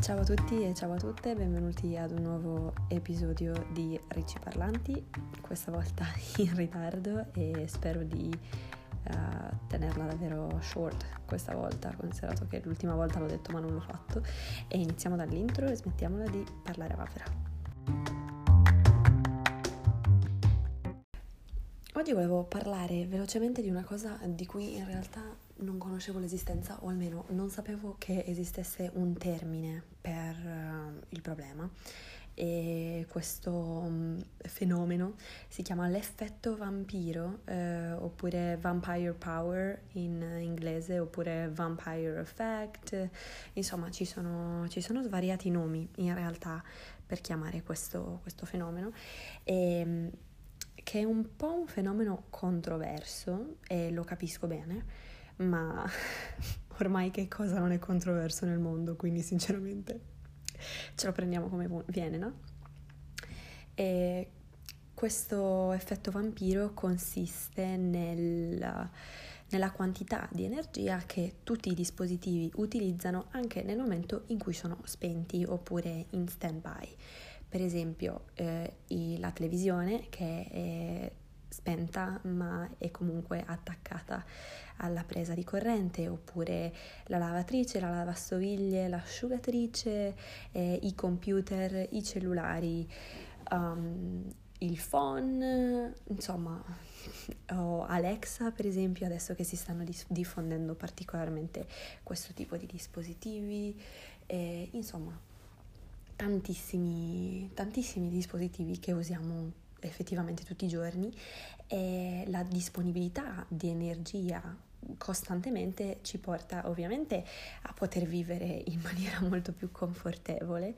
Ciao a tutti e ciao a tutte, benvenuti ad un nuovo episodio di Ricci Parlanti, questa volta in ritardo e spero di uh, tenerla davvero short questa volta, considerato che l'ultima volta l'ho detto ma non l'ho fatto. E iniziamo dall'intro e smettiamola di parlare a vapera. Oggi volevo parlare velocemente di una cosa di cui in realtà non conoscevo l'esistenza o almeno non sapevo che esistesse un termine per uh, il problema. E questo um, fenomeno si chiama l'effetto vampiro eh, oppure vampire power in inglese oppure vampire effect. Insomma ci sono, ci sono svariati nomi in realtà per chiamare questo, questo fenomeno. E, ehm, che è un po' un fenomeno controverso e lo capisco bene ma ormai che cosa non è controverso nel mondo, quindi sinceramente ce lo prendiamo come viene, no? E questo effetto vampiro consiste nel, nella quantità di energia che tutti i dispositivi utilizzano anche nel momento in cui sono spenti oppure in stand-by. Per esempio eh, la televisione che è spenta ma è comunque attaccata alla presa di corrente oppure la lavatrice, la lavastoviglie, l'asciugatrice, eh, i computer, i cellulari, um, il phone, insomma, o Alexa per esempio, adesso che si stanno diffondendo particolarmente questo tipo di dispositivi, eh, insomma, tantissimi, tantissimi dispositivi che usiamo effettivamente tutti i giorni e la disponibilità di energia costantemente ci porta ovviamente a poter vivere in maniera molto più confortevole.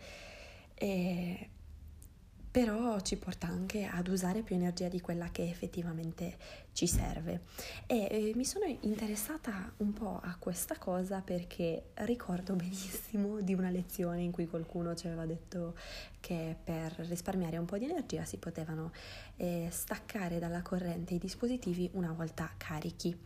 E però ci porta anche ad usare più energia di quella che effettivamente ci serve. E eh, mi sono interessata un po' a questa cosa perché ricordo benissimo di una lezione in cui qualcuno ci aveva detto che per risparmiare un po' di energia si potevano eh, staccare dalla corrente i dispositivi una volta carichi.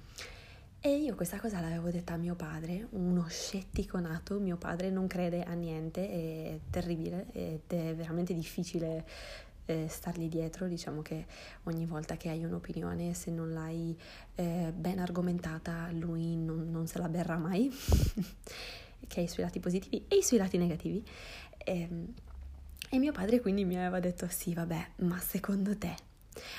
E io questa cosa l'avevo detta a mio padre, uno scettico nato, mio padre non crede a niente, è terribile ed è veramente difficile eh, stargli dietro, diciamo che ogni volta che hai un'opinione, se non l'hai eh, ben argomentata, lui non, non se la berrà mai, che hai i suoi lati positivi e i suoi lati negativi. E, ehm, e mio padre quindi mi aveva detto sì, vabbè, ma secondo te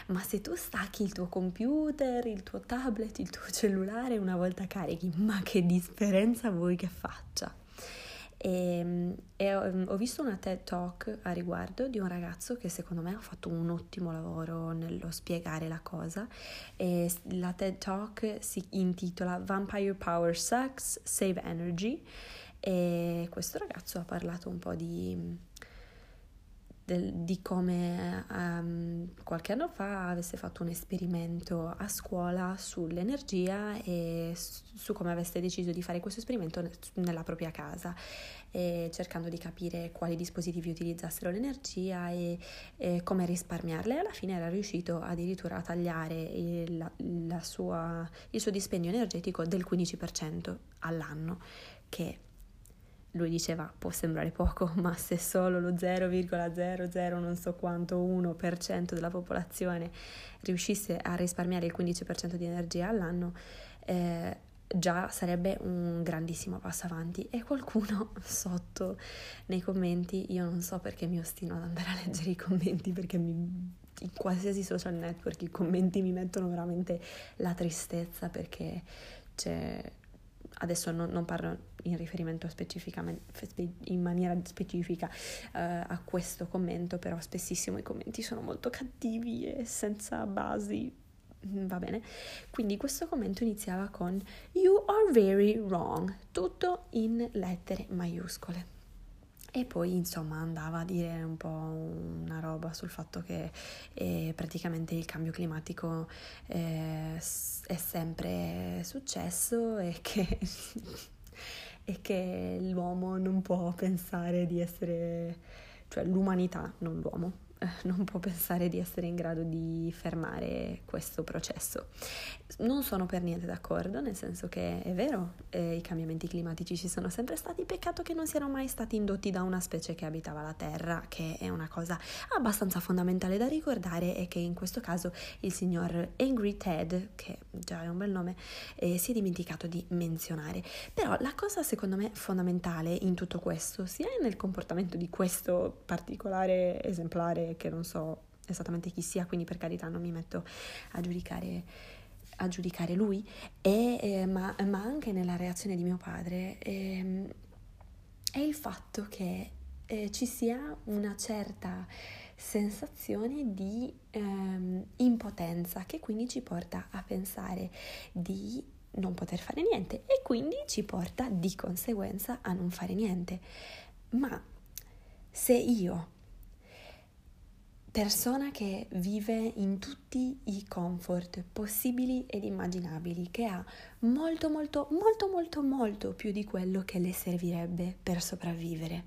ma se tu stacchi il tuo computer, il tuo tablet, il tuo cellulare una volta carichi, ma che differenza vuoi che faccia? E, ehm, e ho, ho visto una TED Talk a riguardo di un ragazzo che secondo me ha fatto un ottimo lavoro nello spiegare la cosa. E la TED Talk si intitola Vampire Power Sucks, Save Energy. E questo ragazzo ha parlato un po' di del, di come um, qualche anno fa avesse fatto un esperimento a scuola sull'energia e su come avesse deciso di fare questo esperimento nella propria casa, cercando di capire quali dispositivi utilizzassero l'energia e, e come risparmiarle. Alla fine era riuscito addirittura a tagliare il, la sua, il suo dispendio energetico del 15% all'anno, che lui diceva può sembrare poco, ma se solo lo 0,00 non so quanto 1% della popolazione riuscisse a risparmiare il 15% di energia all'anno, eh, già sarebbe un grandissimo passo avanti. E qualcuno sotto nei commenti, io non so perché mi ostino ad andare a leggere i commenti, perché mi, in qualsiasi social network i commenti mi mettono veramente la tristezza perché c'è adesso non, non, parlo in riferimento specificamente in maniera specifica uh, a questo commento, però spessissimo i commenti sono molto cattivi e senza basi. Mm, va bene, quindi questo commento iniziava con You are very wrong, tutto in lettere maiuscole. E poi insomma andava a dire un po' una roba sul fatto che eh, praticamente il cambio climatico eh, è sempre successo e che, e che l'uomo non può pensare di essere, cioè l'umanità, non l'uomo, non può pensare di essere in grado di fermare questo processo. Non sono per niente d'accordo, nel senso che è vero, eh, i cambiamenti climatici ci sono sempre stati, peccato che non siano mai stati indotti da una specie che abitava la Terra, che è una cosa abbastanza fondamentale da ricordare e che in questo caso il signor Angry Ted, che già è un bel nome, eh, si è dimenticato di menzionare. Però la cosa secondo me fondamentale in tutto questo, sia nel comportamento di questo particolare esemplare che non so esattamente chi sia, quindi per carità non mi metto a giudicare, a giudicare lui, e, eh, ma, ma, anche nella reazione di mio padre, eh, è il fatto che eh, ci sia una certa sensazione di ehm, impotenza che quindi ci porta a pensare di non poter fare niente e quindi ci porta di conseguenza a non fare niente. Ma se io persona che vive in tutti i comfort possibili ed immaginabili, che ha molto molto molto molto molto più di quello che le servirebbe per sopravvivere.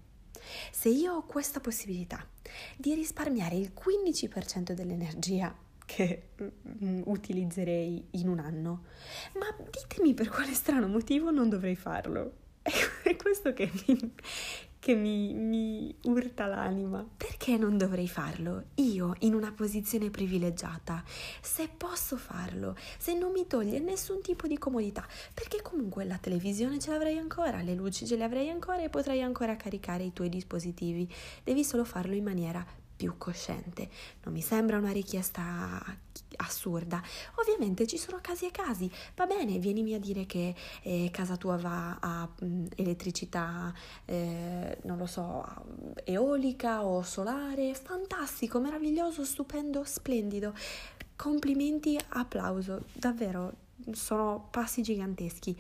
Se io ho questa possibilità di risparmiare il 15% dell'energia che mm, utilizzerei in un anno, ma ditemi per quale strano motivo non dovrei farlo. È questo che mi, che mi, mi urta l'anima. Perché non dovrei farlo? Io, in una posizione privilegiata, se posso farlo, se non mi toglie nessun tipo di comodità, perché comunque la televisione ce l'avrei ancora, le luci ce le avrei ancora e potrai ancora caricare i tuoi dispositivi. Devi solo farlo in maniera più cosciente. Non mi sembra una richiesta assurda. Ovviamente ci sono casi e casi. Va bene, vienimi a dire che eh, casa tua va a mh, mm, elettricità, eh, non lo so, eolica o solare. Fantastico, meraviglioso, stupendo, splendido. Complimenti, applauso. Davvero, sono passi giganteschi.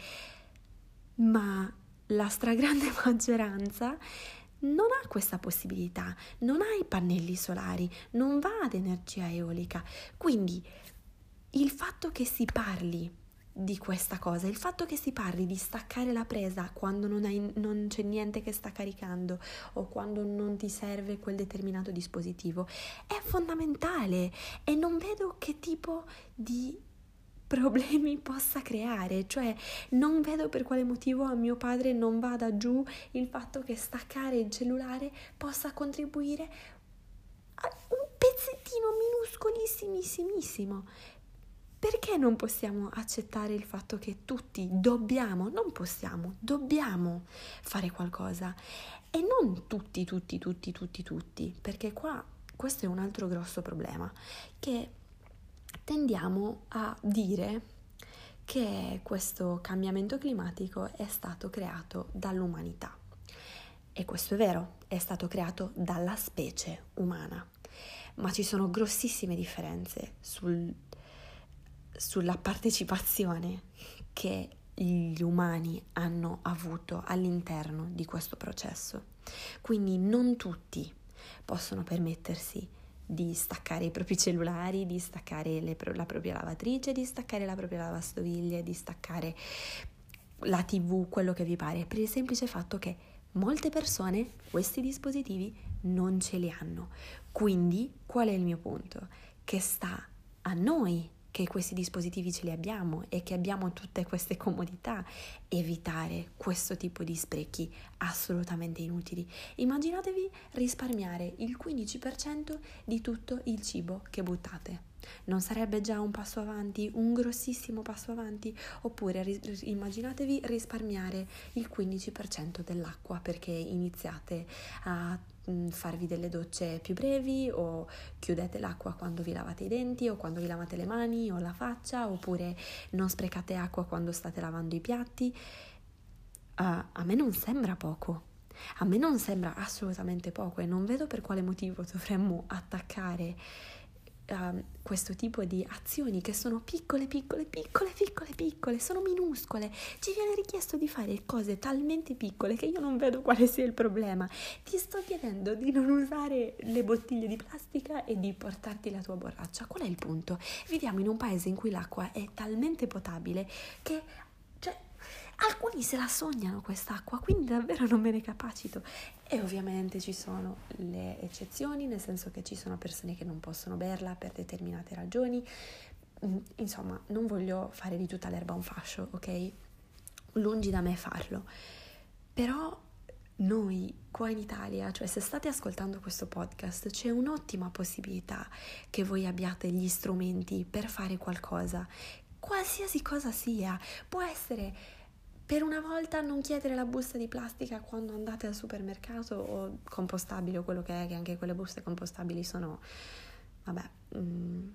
Ma la stragrande maggioranza non ha questa possibilità, non ha i pannelli solari, non va ad energia eolica. Quindi il fatto che si parli di questa cosa, il fatto che si parli di staccare la presa quando non, hai, non c'è niente che sta caricando o quando non ti serve quel determinato dispositivo è fondamentale e non vedo che tipo di problemi possa creare, cioè non vedo per quale motivo a mio padre non vada giù il fatto che staccare il cellulare possa contribuire a un pezzettino minuscolissimissimo. Perché non possiamo accettare il fatto che tutti dobbiamo, non possiamo, dobbiamo fare qualcosa e non tutti, tutti, tutti, tutti, tutti, perché qua questo è un altro grosso problema che tendiamo a dire che questo cambiamento climatico è stato creato dall'umanità. E questo è vero, è stato creato dalla specie umana, ma ci sono grossissime differenze sul, sulla partecipazione che gli umani hanno avuto all'interno di questo processo. Quindi non tutti possono permettersi di staccare i propri cellulari, di staccare le, la propria lavatrice, di staccare la propria lavastoviglie, di staccare la tv, quello che vi pare, per il semplice fatto che molte persone questi dispositivi non ce li hanno. Quindi qual è il mio punto? Che sta a noi che questi dispositivi ce li abbiamo e che abbiamo tutte queste comodità, evitare questo tipo di sprechi assolutamente inutili. Immaginatevi risparmiare il 15% di tutto il cibo che buttate. Non sarebbe già un passo avanti, un grossissimo passo avanti? Oppure ris- immaginatevi risparmiare il 15% dell'acqua perché iniziate a mm, farvi delle docce più brevi o chiudete l'acqua quando vi lavate i denti o quando vi lavate le mani o la faccia oppure non sprecate acqua quando state lavando i piatti. Uh, a me non sembra poco. A me non sembra assolutamente poco e non vedo per quale motivo dovremmo attaccare uh, questo tipo di azioni che sono piccole, piccole, piccole, piccole, piccole, sono minuscole. Ci viene richiesto di fare cose talmente piccole che io non vedo quale sia il problema. Ti sto chiedendo di non usare le bottiglie di plastica e di portarti la tua borraccia. Qual è il punto? Viviamo in un paese in cui l'acqua è talmente potabile che alcuni se la sognano quest'acqua, quindi davvero non me ne capacito. E ovviamente ci sono le eccezioni, nel senso che ci sono persone che non possono berla per determinate ragioni. Mm, insomma, non voglio fare di tutta l'erba un fascio, ok? Lungi da me farlo. Però noi qua in Italia, cioè se state ascoltando questo podcast, c'è un'ottima possibilità che voi abbiate gli strumenti per fare qualcosa, qualsiasi cosa sia. Può essere per una volta non chiedere la busta di plastica quando andate al supermercato o compostabile o quello che è, che anche quelle buste compostabili sono, vabbè, mh, mm,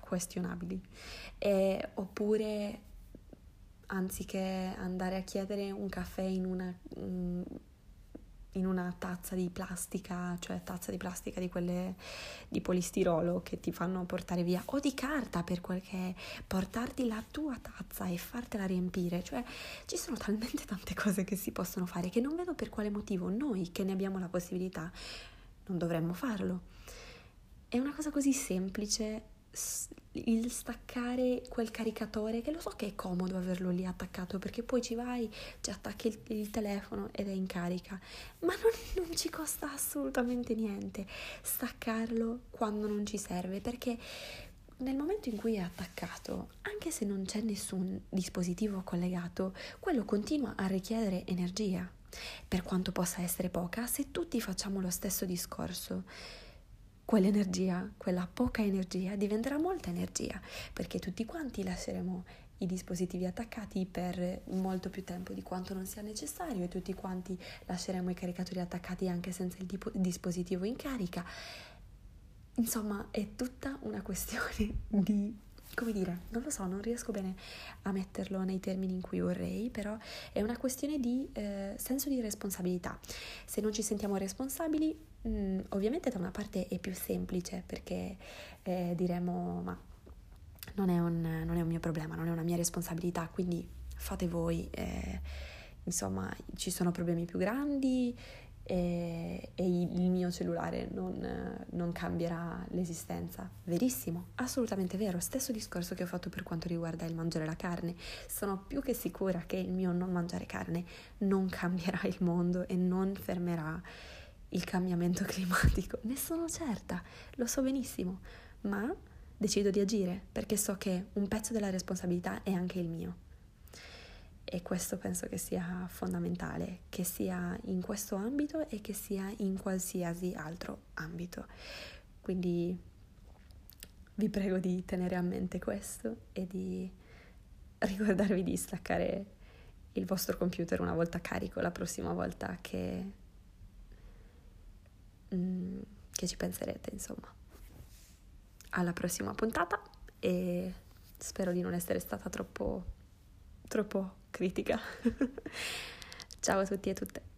questionabili. E, oppure anziché andare a chiedere un caffè in una... Mh, mm, in una tazza di plastica, cioè tazza di plastica di quelle di polistirolo che ti fanno portare via, o di carta per quel che è, portarti la tua tazza e fartela riempire, cioè ci sono talmente tante cose che si possono fare che non vedo per quale motivo noi che ne abbiamo la possibilità non dovremmo farlo. È una cosa così semplice il staccare quel caricatore che lo so che è comodo averlo lì attaccato perché poi ci vai, ci attacchi il, il telefono ed è in carica, ma non, non, ci costa assolutamente niente staccarlo quando non ci serve perché nel momento in cui è attaccato, anche se non c'è nessun dispositivo collegato, quello continua a richiedere energia, per quanto possa essere poca, se tutti facciamo lo stesso discorso quell'energia, quella poca energia diventerà molta energia, perché tutti quanti lasceremo i dispositivi attaccati per molto più tempo di quanto non sia necessario e tutti quanti lasceremo i caricatori attaccati anche senza il tipo, dispositivo in carica. Insomma, è tutta una questione di come dire, non lo so, non riesco bene a metterlo nei termini in cui vorrei, però è una questione di eh, senso di responsabilità. Se non ci sentiamo responsabili, mh, mm, ovviamente da una parte è più semplice perché eh, diremo ma non è, un, non è, un, mio problema, non è una mia responsabilità, quindi fate voi. Eh, insomma, ci sono problemi più grandi e, e il mio cellulare non, non, cambierà l'esistenza. Verissimo, assolutamente vero. Stesso discorso che ho fatto per quanto riguarda il mangiare la carne. Sono più che sicura che il mio non mangiare carne non cambierà il mondo e non fermerà il cambiamento climatico. Ne sono certa, lo so benissimo, ma decido di agire perché so che un pezzo della responsabilità è anche il mio. E questo penso che sia fondamentale, che sia in questo ambito e che sia in qualsiasi altro ambito. Quindi vi prego di tenere a mente questo e di ricordarvi di staccare il vostro computer una volta carico la prossima volta che, mm, che ci penserete, insomma. Alla prossima puntata e spero di non essere stata troppo troppo critica. Ciao a tutti e a tutte.